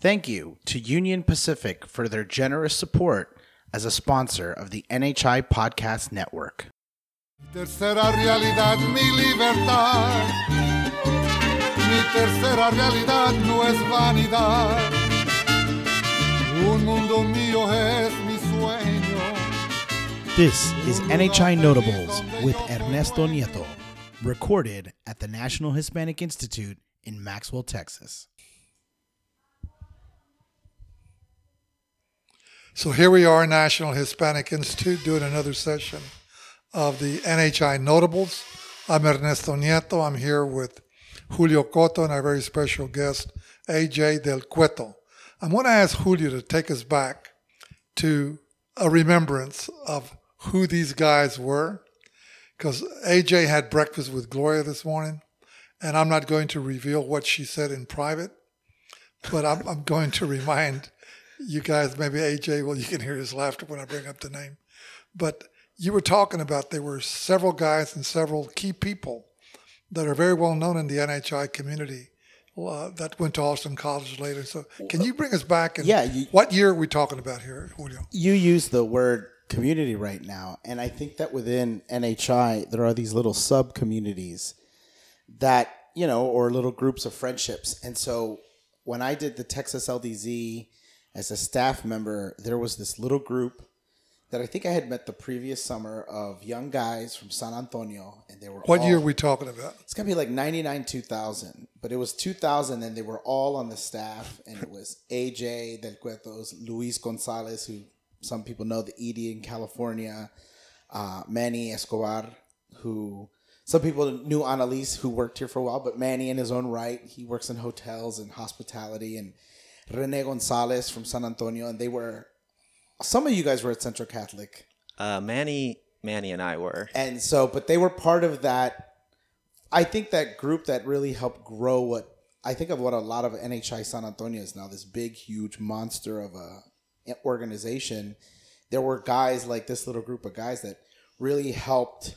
Thank you to Union Pacific for their generous support as a sponsor of the NHI Podcast Network. Tercera realidad, mi libertad. Mi tercera realidad no es vanidad. Un mundo mío es mi sueño. This is NHI Notables with Ernesto Nieto, recorded at the National Hispanic Institute in Maxwell, Texas. So here we are, National Hispanic Institute, doing another session of the NHI Notables. I'm Ernesto Nieto. I'm here with Julio Coto and our very special guest, AJ Del Cueto. I'm going to ask Julio to take us back to a remembrance of who these guys were, because AJ had breakfast with Gloria this morning, and I'm not going to reveal what she said in private, but I'm, I'm going to remind you guys, maybe AJ, well, you can hear his laughter when I bring up the name. But you were talking about there were several guys and several key people that are very well known in the NHI community uh, that went to Austin College later. So can you bring us back? And Yeah, you- what year are we talking about here, Julio? You use the word community right now, and I think that within NHI there are these little sub communities that you know, or little groups of friendships. And so when I did the Texas LDZ as a staff member, there was this little group that I think I had met the previous summer of young guys from San Antonio, and they were What all, year are we talking about? It's gonna be like ninety nine two thousand, but it was two thousand, and they were all on the staff, and it was AJ Del Cuetos, Luis Gonzalez, who some people know, the Edie in California, uh, Manny Escobar, who some people knew Annalise, who worked here for a while, but Manny in his own right, he works in hotels and hospitality, and Rene Gonzalez from San Antonio, and they were. Some of you guys were at Central Catholic. Uh, Manny, Manny, and I were. And so, but they were part of that. I think that group that really helped grow what I think of what a lot of NHI San Antonio is now this big, huge monster of a organization. There were guys like this little group of guys that really helped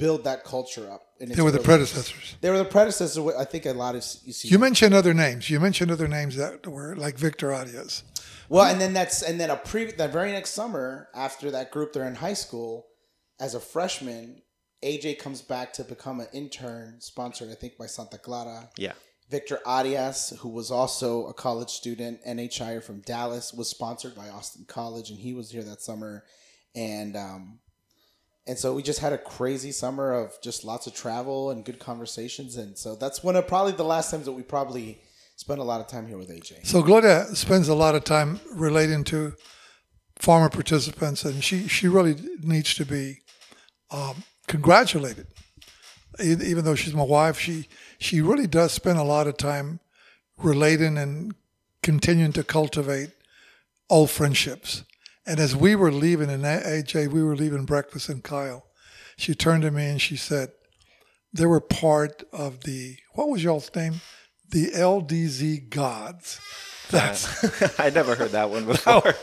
build that culture up. And They were the predecessors. They were the predecessors. I think a lot of you see. You mentioned other names. You mentioned other names that were like Victor Arias. Well, and then that's and then a pre that very next summer after that group they're in high school, as a freshman, AJ comes back to become an intern, sponsored I think by Santa Clara. Yeah. Victor Arias, who was also a college student, NHI from Dallas, was sponsored by Austin College, and he was here that summer, and um, and so we just had a crazy summer of just lots of travel and good conversations, and so that's one of probably the last times that we probably spent a lot of time here with AJ. So Gloria spends a lot of time relating to former participants, and she, she really needs to be um, congratulated. Even though she's my wife, she she really does spend a lot of time relating and continuing to cultivate old friendships. And as we were leaving, and AJ, we were leaving breakfast in Kyle, she turned to me and she said, "They were part of the what was y'all's name? The LDZ gods." Uh, That's I never heard that one before.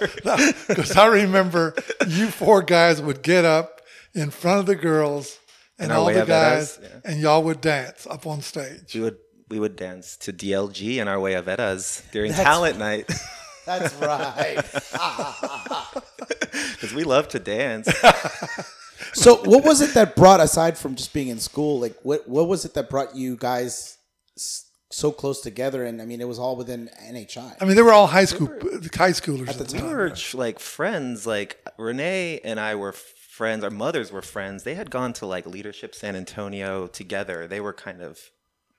because I remember you four guys would get up in front of the girls and our all the guys, yeah. and y'all would dance up on stage. we would we would dance to DLG and our way of Vedas during That's- talent night That's right. Because we love to dance. So, what was it that brought, aside from just being in school, like what what was it that brought you guys so close together? And I mean, it was all within NHI. I mean, they were all high school high schoolers at the, time we time. were like friends. Like Rene and I were friends. Our mothers were friends. They had gone to like Leadership San Antonio together. They were kind of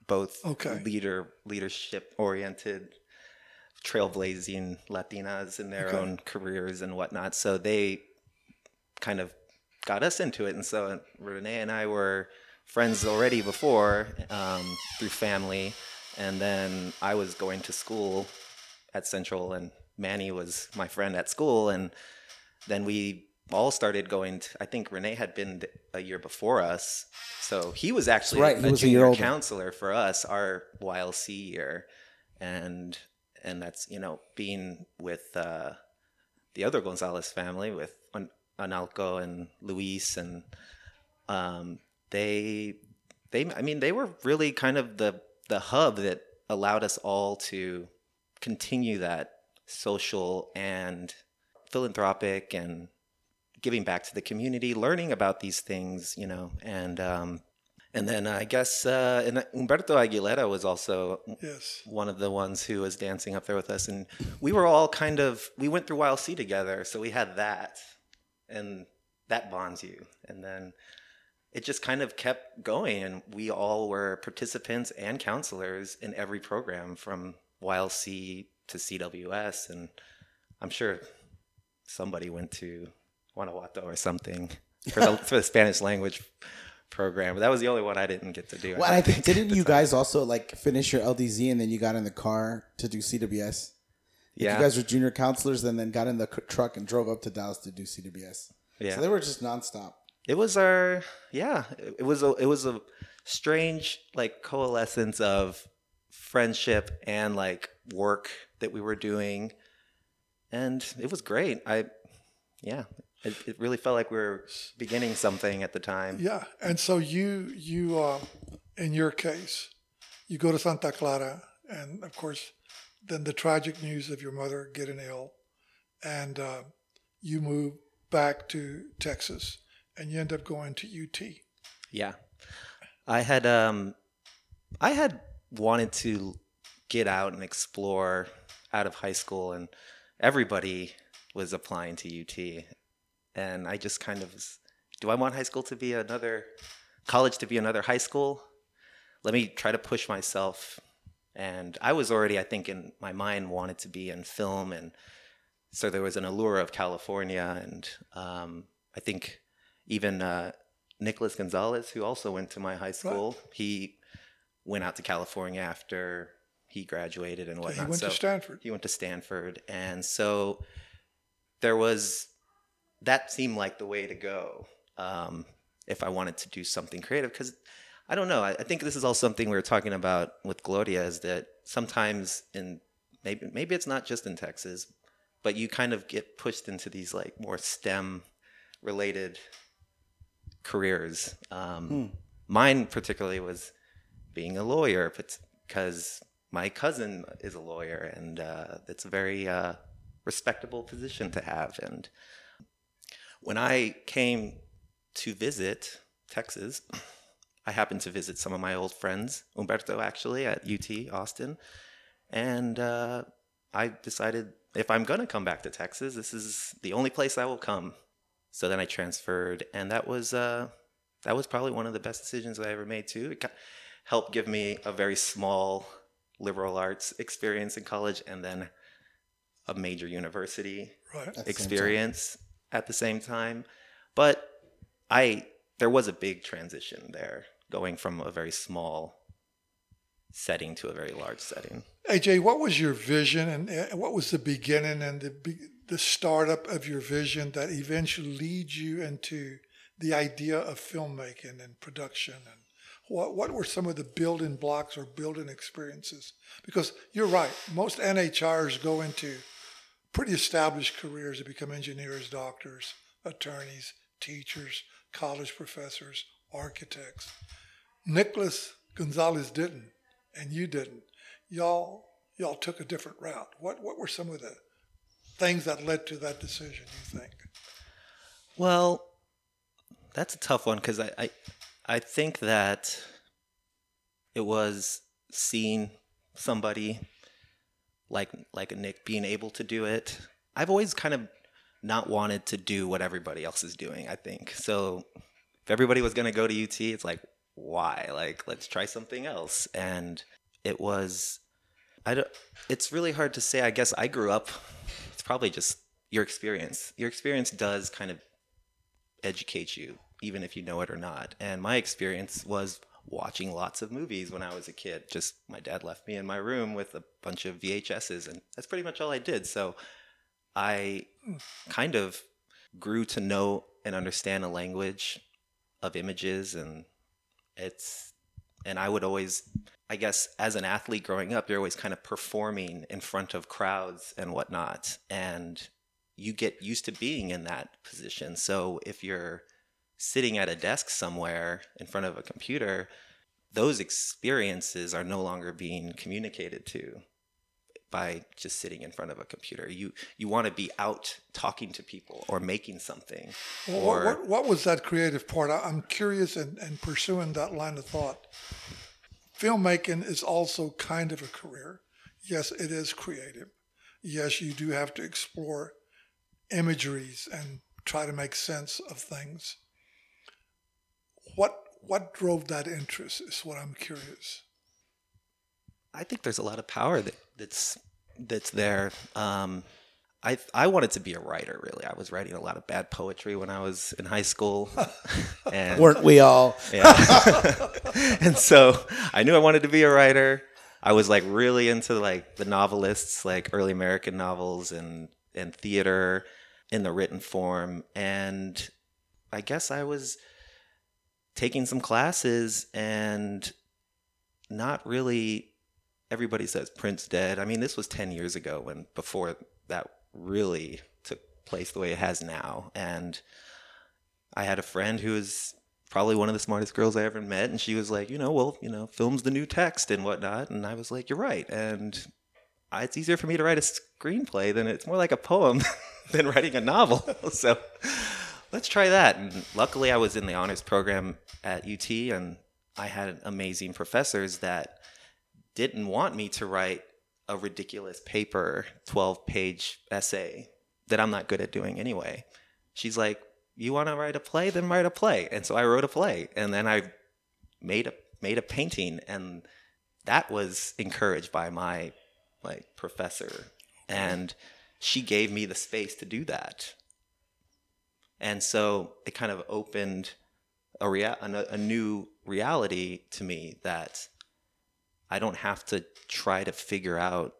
both Okay. leader leadership oriented, trailblazing Latinas in their Okay. own careers and whatnot. So they kind of got us into it. And so Rene and I were friends already before um, through family. And then I was going to school at Central, and Manny was my friend at school. And then we all started going to, I think Rene had been a year before us. So he was actually right, he a was a year junior older. counselor for us, our YLC year. And and that's, you know, being with uh, the other Gonzalez family with Analco and Luis and um, they they I mean they were really kind of the the hub that allowed us all to continue that social and philanthropic and giving back to the community, learning about these things, you know, and um, and then I guess uh, and Humberto Aguilera was also Yes. one of the ones who was dancing up there with us, and we were all kind of we went through YLC together, so we had that, and that bonds you, and then it just kind of kept going, and we all were participants and counselors in every program from YLC to CWS, and I'm sure somebody went to Guanajuato or something for the for the Spanish language program. But that was the only one I didn't get to do. Well, I think didn't you guys also like finish your LDZ and then you got in the car to do CWS? Yeah, You guys were junior counselors and then got in the truck and drove up to Dallas to do CWS. yeah. So they were just nonstop. it was our yeah it it was a it was a strange like coalescence of friendship and like work that we were doing and it was great i yeah it, it really felt like we were beginning something at the time Yeah, and so you you uh, in your case, you go to Santa Clara, and of course, then the tragic news of your mother getting ill, and uh, you move back to Texas, and you end up going to UT. yeah i had um i had wanted to get out and explore out of high school and everybody was applying to ut and i just kind of was, do i want high school to be another college to be another high school let me try to push myself and i was already i think in my mind wanted to be in film and so there was an allure of california and um, i think even uh, nicholas gonzalez who also went to my high school he went out to california after he graduated and whatnot. he went to Stanford. he went to Stanford, and so there was that seemed like the way to go um, if I wanted to do something creative. Because I don't know, I, I think this is all something we were talking about with Gloria is that sometimes in maybe maybe it's not just in Texas, but you kind of get pushed into these like more STEM related careers. Um, Mine particularly was being a lawyer because my cousin is a lawyer, and uh, it's a very uh, respectable position to have. And when I came to visit Texas, I happened to visit some of my old friends, Humberto actually at UT Austin, and uh, I decided if I'm gonna come back to Texas, this is the only place I will come. So then I transferred, and that was uh, that was probably one of the best decisions I ever made too. It helped give me a very small liberal arts experience in college, and then a major university Right. At the same experience at the same time. But I there was a big transition there, going from a very small setting to a very large setting. AJ, what was your vision, and what was the beginning and the the startup of your vision that eventually leads you into the idea of filmmaking and production and what what were some of the building blocks or building experiences? Because you're right, most NHRs go into pretty established careers to become engineers, doctors, attorneys, teachers, college professors, architects. Nicholas Gonzalez didn't, and you didn't. Y'all y'all took a different route. What what were some of the things that led to that decision, you think? Well, that's a tough one because I, I I think that it was seeing somebody like like Nick being able to do it. I've always kind of not wanted to do what everybody else is doing. I think so. If everybody was going to go to UT, it's like why? Like let's try something else. And it was I don't. It's really hard to say. I guess I grew up. It's probably just your experience. Your experience does kind of educate you, even if you know it or not. And my experience was watching lots of movies when I was a kid. Just my dad left me in my room with a bunch of VHSs, and that's pretty much all I did. So I kind of grew to know and understand a language of images, and it's and I would always. I guess as an athlete growing up, you're always kind of performing in front of crowds and whatnot. And you get used to being in that position. So if you're sitting at a desk somewhere in front of a computer, those experiences are no longer being communicated to by just sitting in front of a computer. You you want to be out talking to people or making something. Well, or what, what, what was that creative part? I, I'm curious and, and pursuing that line of thought. Filmmaking is also kind of a career. Yes, it is creative. Yes, you do have to explore imageries and try to make sense of things. What what drove that interest is what I'm curious. I think there's a lot of power that, that's that's there. Um, I I wanted to be a writer. Really, I was writing a lot of bad poetry when I was in high school, and Weren't we all? yeah. and so I knew I wanted to be a writer. I was like really into like the novelists, like early American novels and and theater in the written form. And I guess I was taking some classes and not really everybody says Prince dead. I mean, this was 10 years ago when before that really took place the way it has now. And I had a friend who was probably one of the smartest girls I ever met, and she was like, you know, well, you know, film's the new text and whatnot. And I was like, you're right. And I, it's easier for me to write a screenplay than it's more like a poem than writing a novel. so let's try that. And luckily, I was in the honors program at UT, and I had amazing professors that didn't want me to write a ridiculous paper, 12 page essay that I'm not good at doing anyway. She's like, You want to write a play? Then write a play. And so I wrote a play. And then I made a made a painting and that was encouraged by my like professor and she gave me the space to do that and so it kind of opened a, rea- a, a new reality to me that I don't have to try to figure out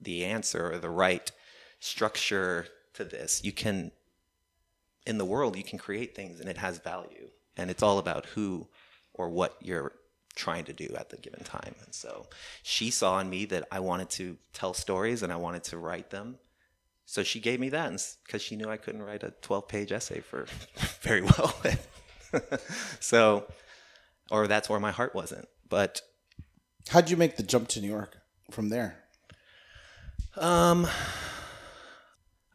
the answer or the right structure to this. You can, in the world, you can create things and it has value. And it's all about who or what you're trying to do at the given time. And so she saw in me that I wanted to tell stories and I wanted to write them. So she gave me that because she knew I couldn't write a 12 page essay for very well. so, or that's where my heart wasn't. But How'd you make the jump to New York from there? Um,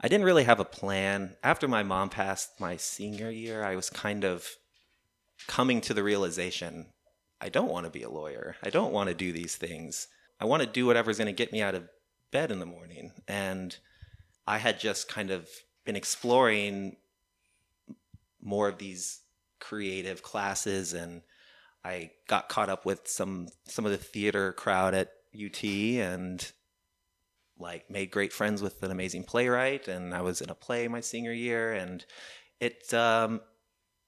I didn't really have a plan. After my mom passed my senior year, I was kind of coming to the realization I don't want to be a lawyer. I don't want to do these things. I want to do whatever's going to get me out of bed in the morning. And I had just kind of been exploring more of these creative classes and I got caught up with some some of the theater crowd at UT and like made great friends with an amazing playwright and I was in a play my senior year and it um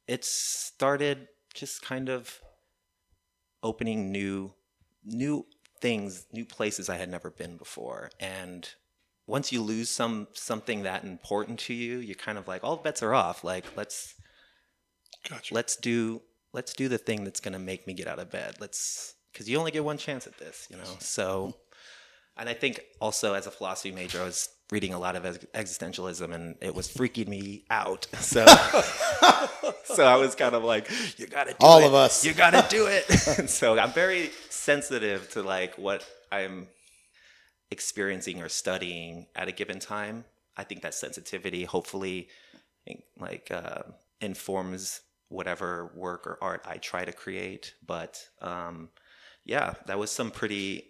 it started just kind of opening new new things, new places I had never been before and once you lose some something that important to you, you're kind of like all bets are off. Like let's Gotcha. let's do let's do the thing that's going to make me get out of bed. Let's because you only get one chance at this, you know. So, and I think also as a philosophy major, I was reading a lot of ex- existentialism, and it was freaking me out. So, so I was kind of like, you got to do All it. of us. You got to do it. and so I'm very sensitive to like what I'm experiencing or studying at a given time. I think that sensitivity hopefully like uh, informs whatever work or art I try to create. But um, yeah, that was some pretty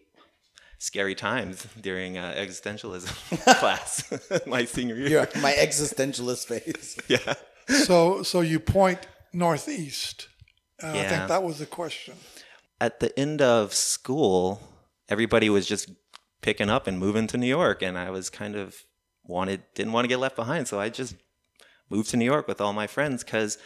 scary times during uh, existentialism class my senior year. Yeah, my existentialist phase. Yeah. So so you point northeast. And I think that was the question. At the end of school, everybody was just picking up and moving to New York, and I was kind of wanted didn't want to get left behind, so I just moved to New York with all my friends because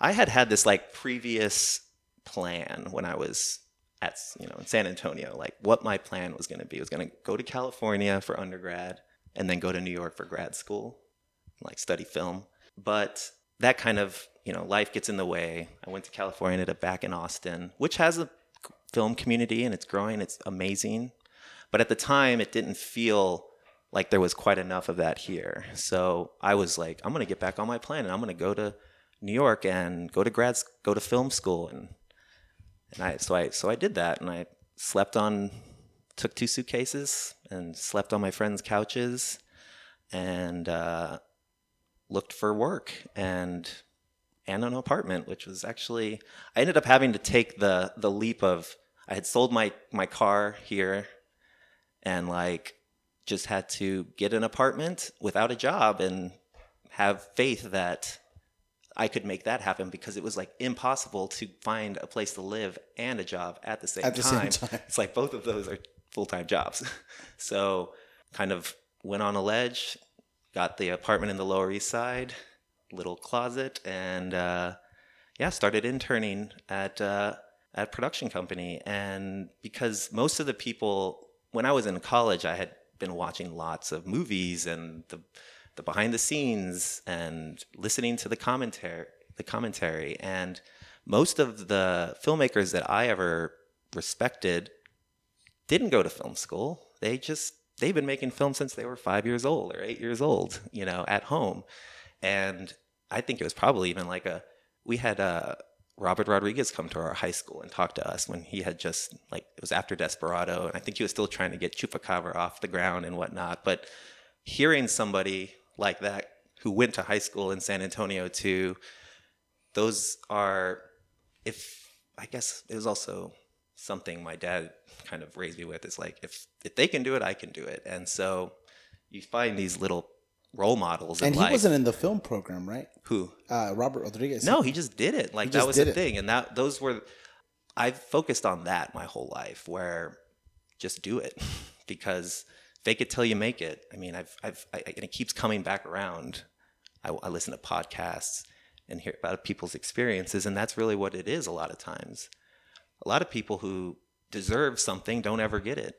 I had had this like previous plan when I was at you know in San Antonio, like what my plan was going to be. I was going to go to California for undergrad and then go to New York for grad school, like study film. But that kind of you know life gets in the way. I went to California, ended up back in Austin, which has a film community and it's growing. It's amazing, but at the time it didn't feel like there was quite enough of that here. So I was like, I'm going to get back on my plan and I'm going to go to New York and go to grad, go to film school, and and I so I so I did that, and I slept on, took two suitcases and slept on my friends' couches and uh, looked for work and and an apartment, which was actually I ended up having to take the the leap of I had sold my my car here and like just had to get an apartment without a job and have faith that I could make that happen because it was like impossible to find a place to live and a job at the same At the same time. time. It's like both of those are full time jobs. so kind of went on a ledge, got the apartment in the Lower East Side, little closet, and uh, yeah, started interning at uh, at production company. And because most of the people, when I was in college, I had been watching lots of movies and the the behind the scenes and listening to the commentary the commentary and most of the filmmakers that I ever respected didn't go to film school. They just they've been making film since they were 5 years old or 8 years old, you know, at home. And I think it was probably even like a we had uh Robert Rodriguez come to our high school and talk to us when he had just like it was after Desperado and I think he was still trying to get Chupacabra off the ground and whatnot. But hearing somebody like that who went to high school in San Antonio too, those are if I guess it was also something my dad kind of raised me with is like if if they can do it, I can do it. And so you find these little role models And he life. wasn't in the film program, right? who Uh, Robert Rodriguez. no, he just did it. Like that was the it. thing, and that those were. I've focused on that my whole life, where just do it, because fake it till you make it. I mean, I've I've I, and it keeps coming back around. I, I listen to podcasts and hear about people's experiences, and that's really what it is. A lot of times, a lot of people who deserve something don't ever get it,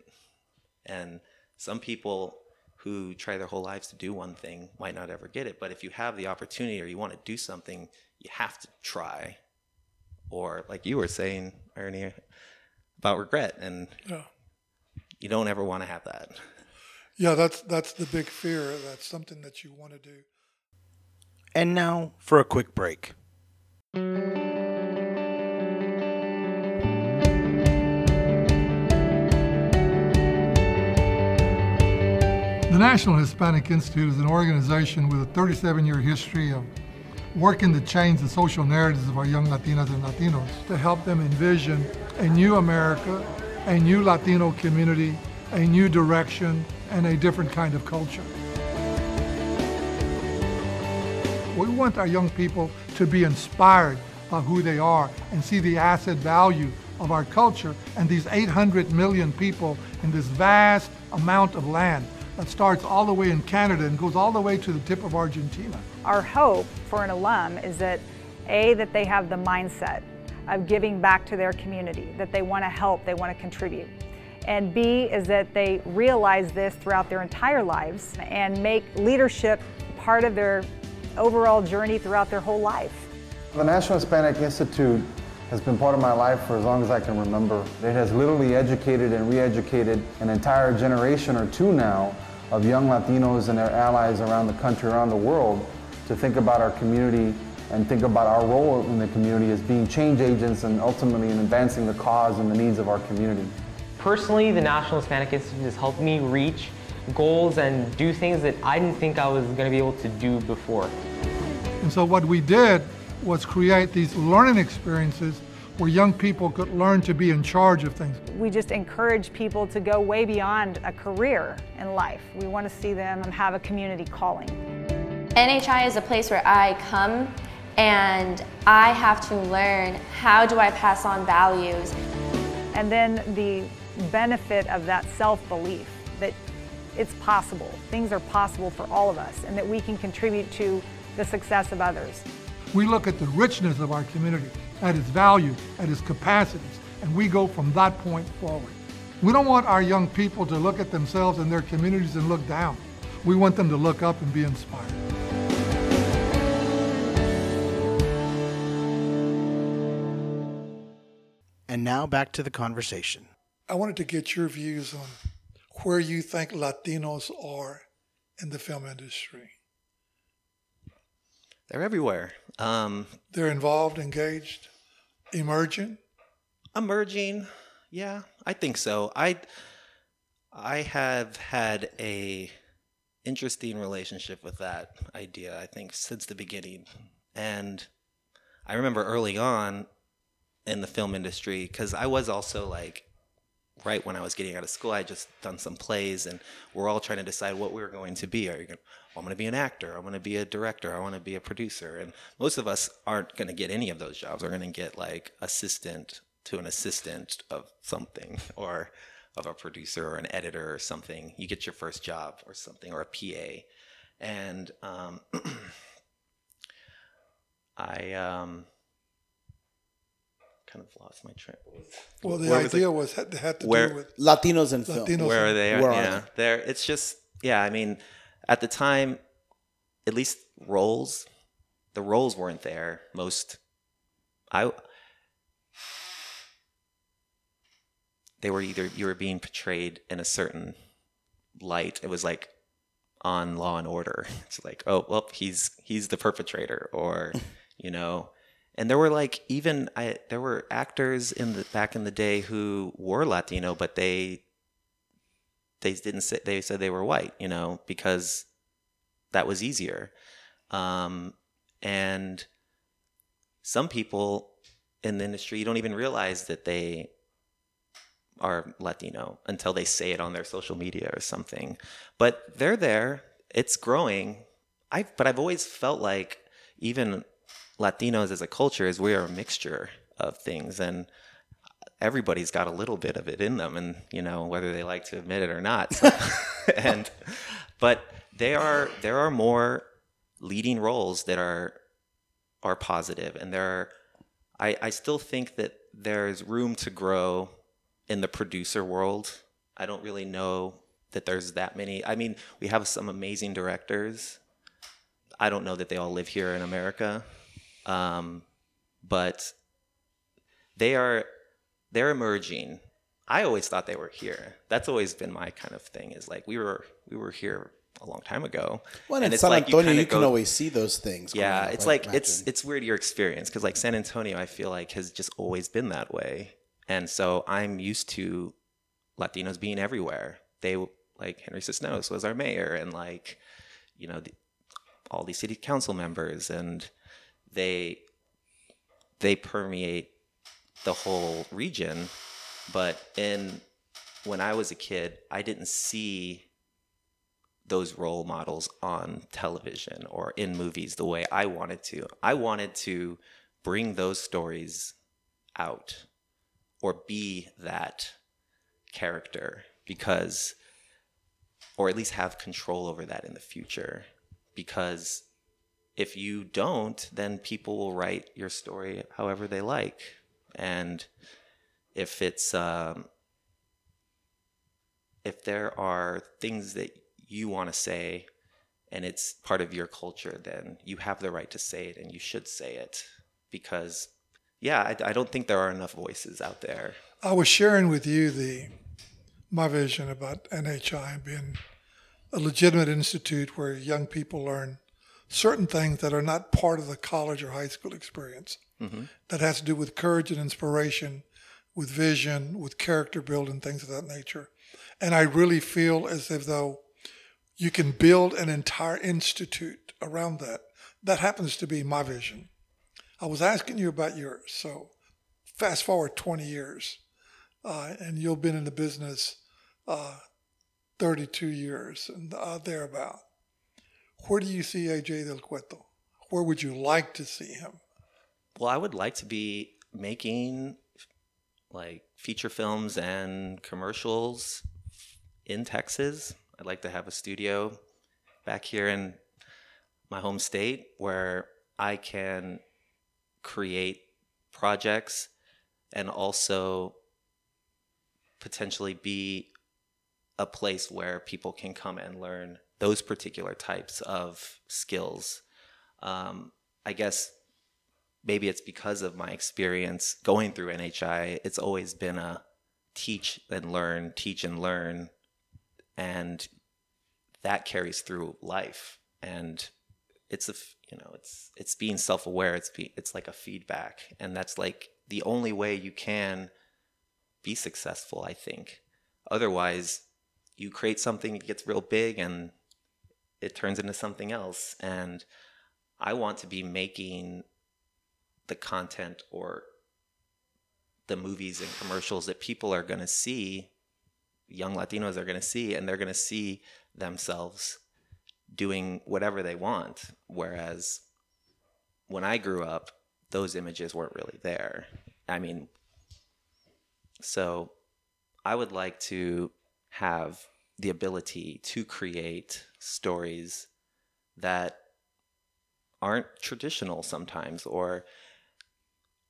and some people who try their whole lives to do one thing might not ever get it. But if you have the opportunity or you want to do something, you have to try. Or like you were saying, Ernie, about regret, and Yeah. you don't ever want to have that. Yeah, that's that's the big fear. That's something that you want to do. And now for a quick break. The National Hispanic Institute is an organization with a 37 year history of working to change the social narratives of our young Latinas and Latinos to help them envision a new America, a new Latino community, a new direction, and a different kind of culture. We want our young people to be inspired by who they are and see the asset value of our culture and these 800 million people in this vast amount of land that starts all the way in Canada and goes all the way to the tip of Argentina. Our hope for an alum is that A, that they have the mindset of giving back to their community, that they want to help, they want to contribute. And B is that they realize this throughout their entire lives and make leadership part of their overall journey throughout their whole life. The National Hispanic Institute has been part of my life for as long as I can remember. It has literally educated and re-educated an entire generation or two now of young Latinos and their allies around the country, around the world, to think about our community and think about our role in the community as being change agents and ultimately in advancing the cause and the needs of our community. Personally, the National Hispanic Institute has helped me reach goals and do things that I didn't think I was going to be able to do before. And so what we did was create these learning experiences where young people could learn to be in charge of things. We just encourage people to go way beyond a career in life. We want to see them have a community calling. NHI is a place where I come and I have to learn how do I pass on values. And then the benefit of that self belief that it's possible, things are possible for all of us, and that we can contribute to the success of others. We look at the richness of our community, at its value, at its capacities, and we go from that point forward. We don't want our young people to look at themselves and their communities and look down. We want them to look up and be inspired. And now back to the conversation. I wanted to get your views on where you think Latinos are in the film industry. They're everywhere. Um, They're involved, engaged, emerging. emerging, yeah, I think so. I I have had a interesting relationship with that idea, I think, since the beginning. And I remember early on in the film industry, because I was also like, right when I was getting out of school, I just done some plays, and we're all trying to decide what we were going to be. Are you going? I'm going to be an actor. I'm going to be a director. I want to be a producer. And most of us aren't going to get any of those jobs. We're going to get like assistant to an assistant of something, or of a producer or an editor or something. You get your first job or something, or a PA. And um, I um, kind of lost my train. Well, the Where was idea it? was had, had to Where- do with Latinos in film. Latinos. Where are they? Where yeah, they? they're. It's just yeah. I mean, at the time, at least roles, the roles weren't there. Most, I. They were either you were being portrayed in a certain light. It was like on Law and Order. It's like, oh well, he's he's the perpetrator, or you know. And there were like even I there were actors in the back in the day who were Latino, but they they didn't say they said they were white, you know, because that was easier. Um, and some people in the industry don't even realize that they are Latino until they say it on their social media or something. But they're there. It's growing. I but I've always felt like even Latinos as a culture is we are a mixture of things and everybody's got a little bit of it in them and you know whether they like to admit it or not So- and but there are there are more leading roles that are are positive and there are I, I still think that there's room to grow in the producer world. I don't really know that there's that many. I mean, we have some amazing directors. I don't know that they all live here in America, um, but they are they're emerging. I always thought they were here. That's always been my kind of thing. Is like we were we were here a long time ago. Well, And in it's San like you Antonio, you, can go- always see those things. yeah, it's like it's it's weird your experience because like San Antonio, I feel like has just always been that way, and so I'm used to Latinos being everywhere. They like Henry Cisneros was our mayor, and like you know the, all these city council members, and they they permeate the whole region. But in when I was a kid, I didn't see those role models on television or in movies the way I wanted to. I wanted to bring those stories out or be that character because or at least have control over that in the future because if you don't then people will write your story however they like and if it's um, if there are things that you want to say and it's part of your culture, then you have the right to say it and you should say it because, yeah, I, I don't think there are enough voices out there. I was sharing with you the my vision about NHI being a legitimate institute where young people learn certain things that are not part of the college or high school experience. That has to do with courage and inspiration, with vision, with character building, things of that nature. And I really feel as if though you can build an entire institute around that. That happens to be my vision. I was asking you about yours. So fast forward 20 years, uh, and you've been in the business uh, 32 years and uh, thereabout. Where do you see AJ Del Cueto? Where would you like to see him? Well, I would like to be making like feature films and commercials in Texas. I'd like to have a studio back here in my home state where I can create projects and also potentially be a place where people can come and learn those particular types of skills. Um, I guess maybe it's because of my experience going through NHI. It's always been a teach and learn, teach and learn, and that carries through life. And it's a you know it's it's being self aware. It's be, it's like a feedback, and that's like the only way you can be successful. I think. Otherwise, you create something, it gets real big, and it turns into something else. And I want to be making the content or the movies and commercials that people are going to see, young Latinos are going to see, and they're going to see themselves doing whatever they want. Whereas when I grew up, those images weren't really there. I mean, so I would like to have the ability to create stories that aren't traditional sometimes or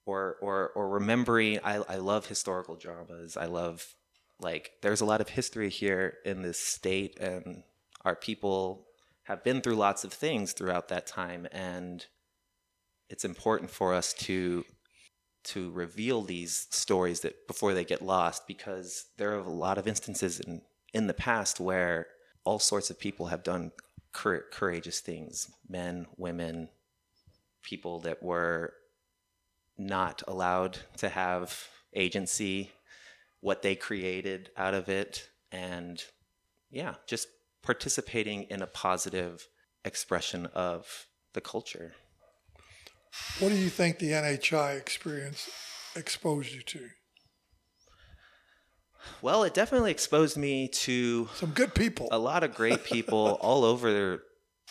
or or or remembering I, I love historical dramas. I love like there's a lot of history here in this state and our people have been through lots of things throughout that time and it's important for us to to reveal these stories that before they get lost because there are a lot of instances in in the past where all sorts of people have done cour- courageous things men women people that were not allowed to have agency what they created out of it and yeah just participating in a positive expression of the culture What do you think the NHI experience exposed you to? Well it definitely exposed me to Some good people. a lot of great people all over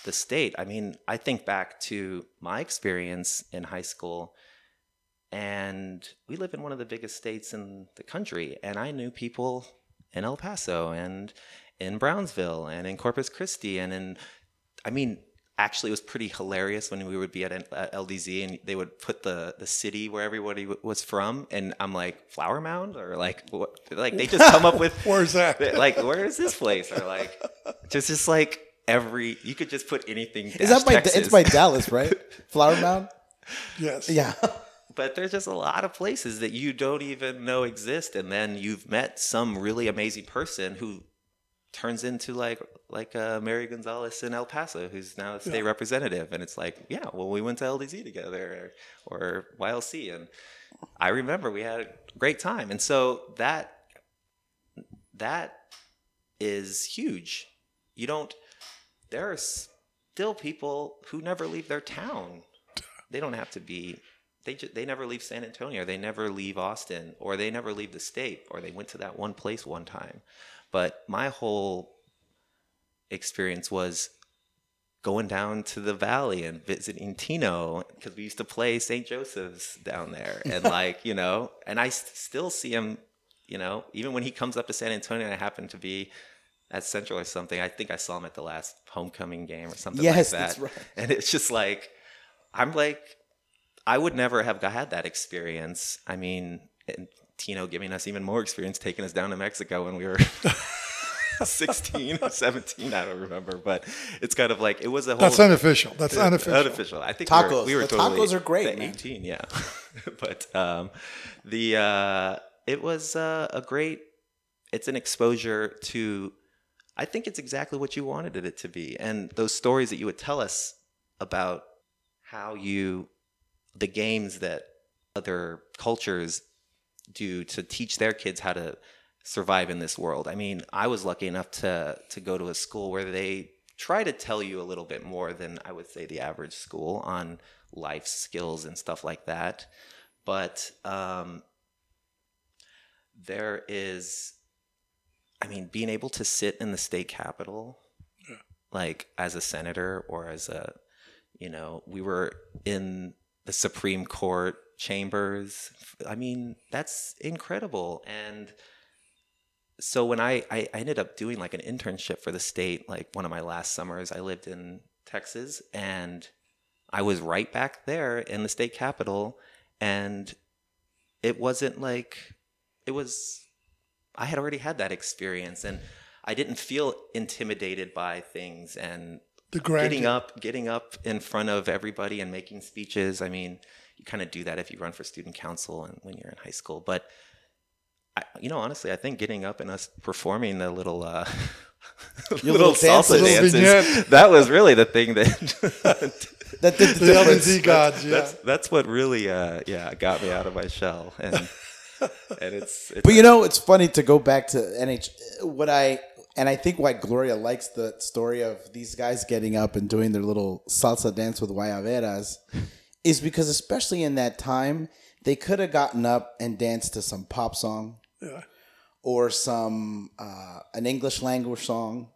the state. I mean, I think back to my experience in high school, and we live in one of the biggest states in the country, and I knew people in El Paso and in Brownsville and in Corpus Christi and in, I mean, actually it was pretty hilarious when we would be at, an- uh, at LDZ and they would put the the city where everybody w- was from, and I'm like Flower Mound or like what? Like they just come up with Where's that? like where is this place or like just just like every you could just put anything Is that by Texas. it's by Dallas, right? Flower Mound. Yes. Yeah. but there's just a lot of places that you don't even know exist and then you've met some really amazing person who turns into like like uh, Mary Gonzalez in El Paso who's now a state representative. And it's like yeah well we went to LDZ together or, or YLC and I remember we had a great time. And so that that is huge. You don't there are still people who never leave their town. They don't have to be they just they never leave San Antonio, or they never leave Austin, or they never leave the state, or they went to that one place one time. But my whole experience was going down to the valley and visiting Tino because we used to play St. Joseph's down there, and like you know, and I st- still see him, you know, even when he comes up to San Antonio, and I happen to be at Central or something. I think I saw him at the last homecoming game or something Yes, like that. that's right. And it's just like I'm like I would never have had that experience. I mean, Tino giving us even more experience, taking us down to Mexico when we were 16 or 17. I don't remember, but it's kind of like it was a whole. That's unofficial. That's Yeah, unofficial. Unofficial. I think we were- Tacos. We were, The totally tacos are great, the man. 18, yeah. but um, the uh, it was uh, a great. It's an exposure to. I think it's exactly what you wanted it to be, and those stories that you would tell us about how you, the games that other cultures do to teach their kids how to survive in this world. I mean, I was lucky enough to to go to a school where they try to tell you a little bit more than I would say the average school on life skills and stuff like that. But um, there is, I mean, being able to sit in the state capitol, like as a senator or as a, you know, we were in the Supreme Court chambers. I mean, that's incredible. And so when I, I, I ended up doing like an internship for the state, like one of my last summers, I lived in Texas and I was right back there in the state capitol. And it wasn't like, it was, I had already had that experience and I didn't feel intimidated by things and The getting up getting up in front of everybody and making speeches i mean you kind of do that if you run for student council and when you're in high school but I, you know honestly i think getting up and us performing the little uh little little salsa dances. Little dances that was really the thing that That did the The. LDZ gods, yeah. that's that's what really uh yeah got me out of my shell and and it's, it's But you know, it's funny to go back to NH. What I And I think why Gloria likes the story of these guys getting up and doing their little salsa dance with guayaberas is because, especially in that time, they could have gotten up and danced to some pop song Yeah. or some uh, an English language song,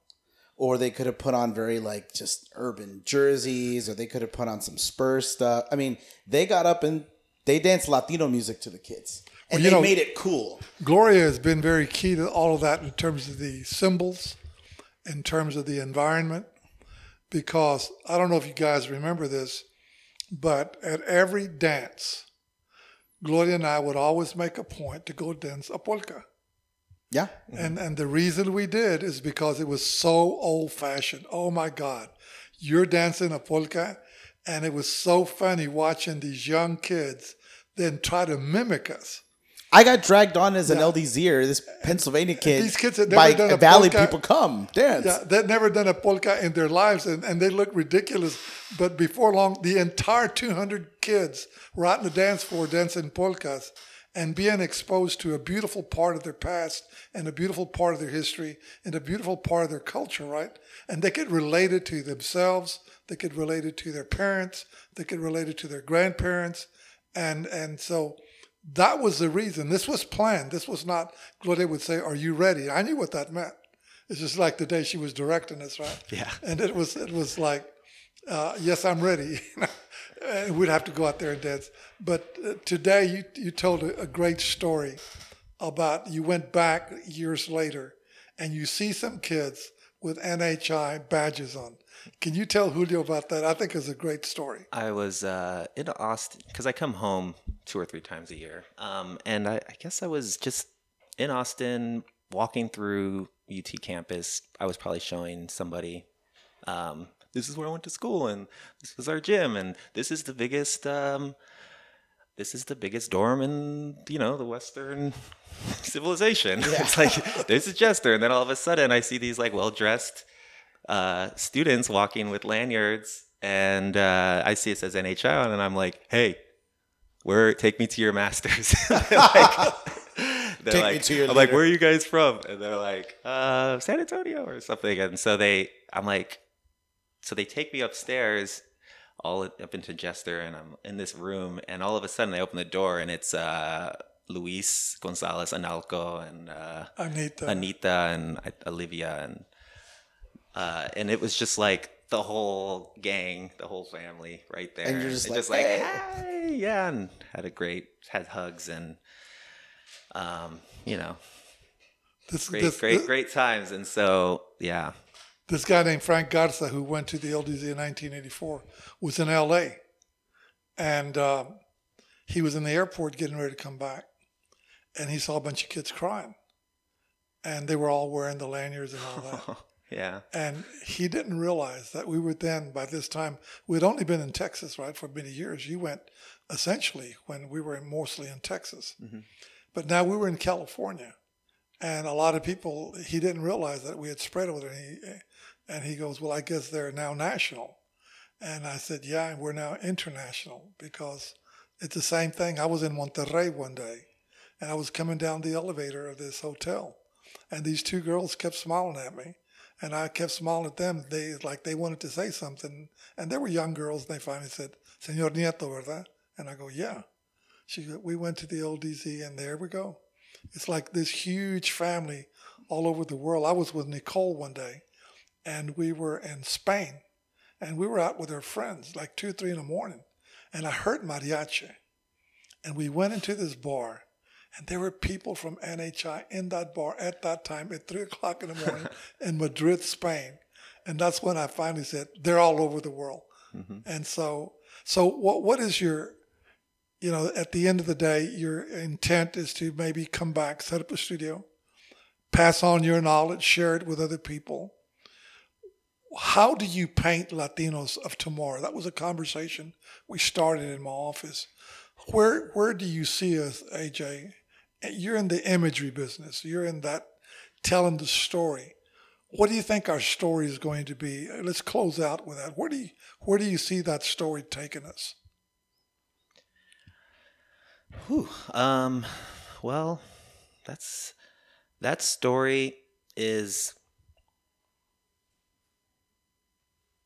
or they could have put on very like just urban jerseys, or they could have put on some Spurs stuff. I mean, they got up and they danced Latino music to the kids, and Well, they know- made it cool. Gloria has been very key to all of that in terms of the symbols, in terms of the environment, because I don't know if you guys remember this, but at every dance, Gloria and I would always make a point to go dance a polka. Yeah, And mm-hmm. and the reason we did is because it was so old fashioned. Oh my God. You're dancing a polka and it was so funny watching these young kids then try to mimic us. I got dragged on as an LDZer, this Pennsylvania kid. These kids had by never done a Valley polka. people come dance. Yeah, they'd never done a polka in their lives and, and they look ridiculous. But before long, the entire 200 kids were out in the dance floor dancing polkas and being exposed to a beautiful part of their past and a beautiful part of their history and a beautiful part of their culture, right? And they could relate it to themselves, they could relate it to their parents, they could relate it to their grandparents. And, and so that was the reason. This was planned. This was not, Gloria would say, Are you ready? I knew what that meant. It's just like the day she was directing us, right? Yeah. And it was it was like, uh, yes, I'm ready. and we'd have to go out there and dance. But uh, today you you told a, a great story about you went back years later and you see some kids with NHI badges on. Can you tell Julio about that? I think it's a great story. I was uh, in Austin because I come home two or three times a year, um, and I, I guess I was just in Austin walking through UT campus. I was probably showing somebody, um, "This is where I went to school, and this is our gym, and this is the biggest." Um, this is the biggest dorm in you know the Western civilization. it's like there's a jester, and then all of a sudden I see these like well dressed uh, students walking with lanyards, and uh, I see it says NHI, and I'm like, hey, where? Take me to your masters. like, they're Take me to your I'm like, where are you guys from? And they're like, uh, San Antonio or something. And so they, I'm like, so they take me upstairs all up into Jester and I'm in this room and all of a sudden I open the door and it's uh, Luis Gonzalez Analco and uh, Anita. Anita and uh, Olivia and uh, and it was just like the whole gang, the whole family right there. And you're just And like, "Hey." hey, yeah, and had a great had hugs and um, you know, This, great, this, great, this, great times. And so yeah, this guy named Frank Garza, who went to the LDZ in 1984, was in LA. And um, he was in the airport getting ready to come back. And he saw a bunch of kids crying. And they were all wearing the lanyards and all that. yeah, and he didn't realize that we were then, by this time, we'd only been in Texas, right, for many years. You went essentially when we were mostly in Texas. Mm-hmm. But now we were in California. And a lot of people, he didn't realize that we had spread over there. And he, and he goes, Well, I guess they're now national. And I said, Yeah, and we're now international because it's the same thing. I was in Monterrey one day and I was coming down the elevator of this hotel. And these two girls kept smiling at me. And I kept smiling at them. They like they wanted to say something. And they were young girls. And they finally said, Senor Nieto, ¿verdad? And I go, Yeah. She we went to the LDZ and there we go. It's like this huge family all over the world. I was with Nicole one day and we were in Spain and we were out with her friends like two, three in the morning. And I heard mariachi. And we went into this bar and there were people from NHI in that bar at that time at three o'clock in the morning in Madrid, Spain. And that's when I finally said, they're all over the world. Mm-hmm. And so, so what, what is your, you know, at the end of the day, your intent is to maybe come back, set up a studio, pass on your knowledge, share it with other people. How do you paint Latinos of tomorrow? That was a conversation we started in my office. Where where do you see us, AJ? you're in the imagery business. You're in that telling the story. What do you think our story is going to be? Let's close out with that. Where do you, where do you see that story taking us? Whew. Um, well, that's that story is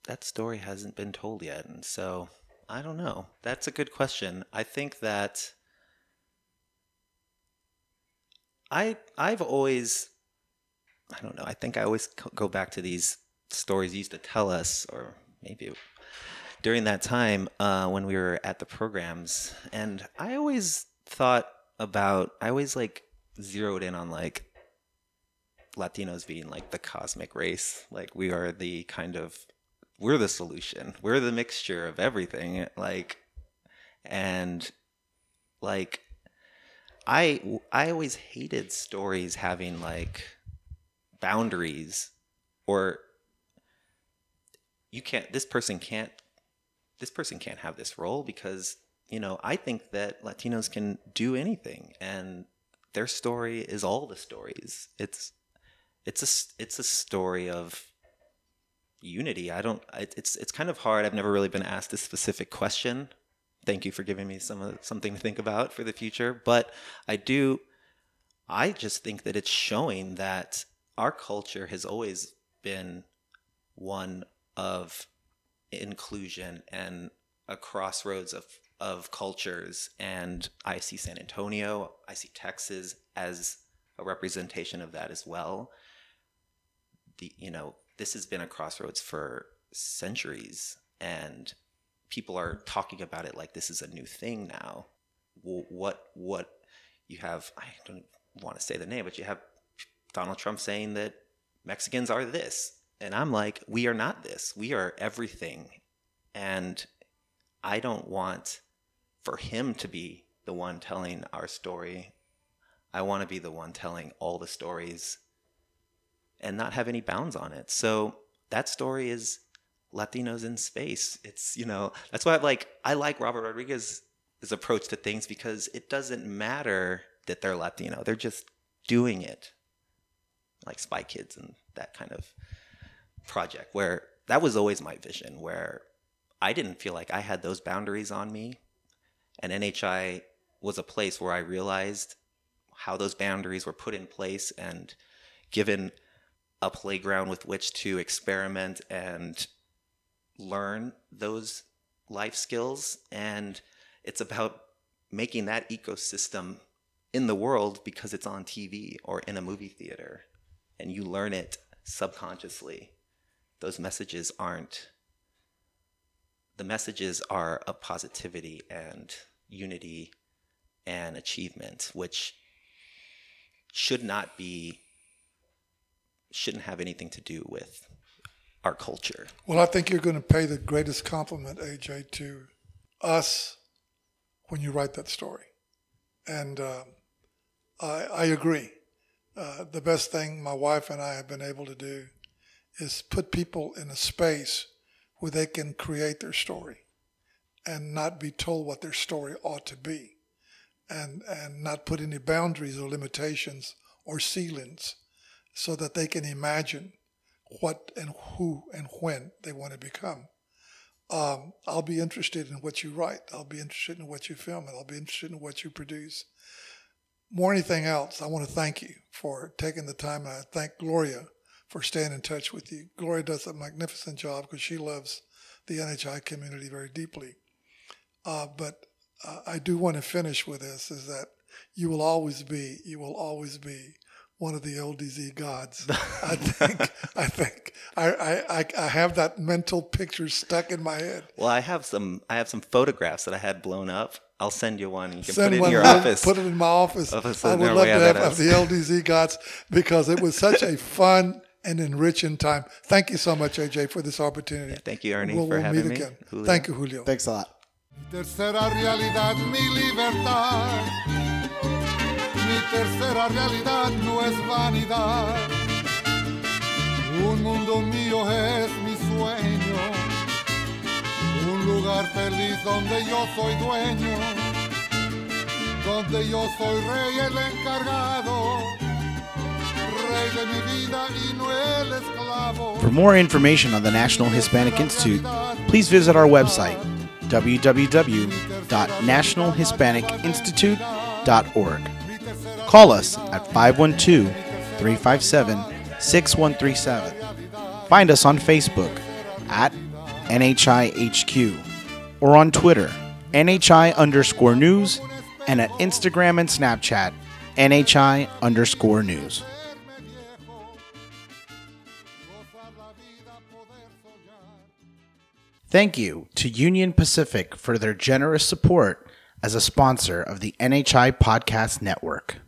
that story hasn't been told yet, and so I don't know. That's a good question. I think that I I've always I don't know. I think I always go back to these stories used to tell us, or maybe during that time uh, when we were at the programs, and I always thought about. I always like zeroed in on like Latinos being like the cosmic race. Like we are the kind of we're the solution. We're the mixture of everything. Like and like I I always hated stories having like boundaries or you can't this person can't this person can't have this role because you know I think that Latinos can do anything and their story is all the stories. It's it's a it's a story of unity. I don't. It's it's kind of hard. I've never really been asked this specific question. Thank you for giving me some uh, something to think about for the future. But I do. I just think that it's showing that our culture has always been one of inclusion and a crossroads of of cultures and I see San Antonio, I see Texas as a representation of that as well. The you know, this has been a crossroads for centuries and people are talking about it like this is a new thing now. What what you have I don't want to say the name, but you have Donald Trump saying that Mexicans are this. And I'm like, we are not this. We are everything. And I don't want for him to be the one telling our story. I want to be the one telling all the stories and not have any bounds on it. So that story is Latinos in space. It's, you know, that's why I like I like Robert Rodriguez's approach to things because it doesn't matter that they're Latino. They're just doing it. Like Spy Kids and that kind of project where that was always my vision where I didn't feel like I had those boundaries on me and NHI was a place where I realized how those boundaries were put in place and given a playground with which to experiment and learn those life skills. And it's about making that ecosystem in the world because it's on TV or in a movie theater and you learn it subconsciously. Those messages aren't, the messages are of positivity and unity and achievement, which should not be, shouldn't have anything to do with our culture. Well, I think you're going to pay the greatest compliment, AJ, to us when you write that story. And uh, I, I, agree. Uh, the best thing my wife and I have been able to do is put people in a space where they can create their story and not be told what their story ought to be and, and not put any boundaries or limitations or ceilings so that they can imagine what and who and when they want to become. Um, I'll be interested in what you write. I'll be interested in what you film, and I'll be interested in what you produce. More anything else, I want to thank you for taking the time. And I thank Gloria for staying in touch with you. Gloria does a magnificent job because she loves the NHI community very deeply. Uh, but uh, I do want to finish with this: is that you will always be, you will always be one of the LDZ gods. I think, I think, I, I, I have that mental picture stuck in my head. Well, I have some, I have some photographs that I had blown up. I'll send you one. You can send put it in your office. Put it in my office. office I would love to have, have the LDZ gods because it was such a fun and enriching time. Thank you so much, AJ, for this opportunity. Yeah, thank you, Ernie, we'll, for we'll having meet me. Again. Julio. Thank you, Julio. Thanks a lot. Tercera realidad, no es vanidad. Un mundo mío es mi sueño. Un lugar feliz donde yo soy dueño. Donde yo soy rey el encargado. For more information on the National Hispanic Institute, please visit our website www.nationalhispanicinstitute.org. Call us at 512 357 6137. Find us on Facebook at NHI HQ, or on Twitter, NHI underscore news, and at Instagram and Snapchat, NHI underscore news. Thank you to Union Pacific for their generous support as a sponsor of the NHI Podcast Network.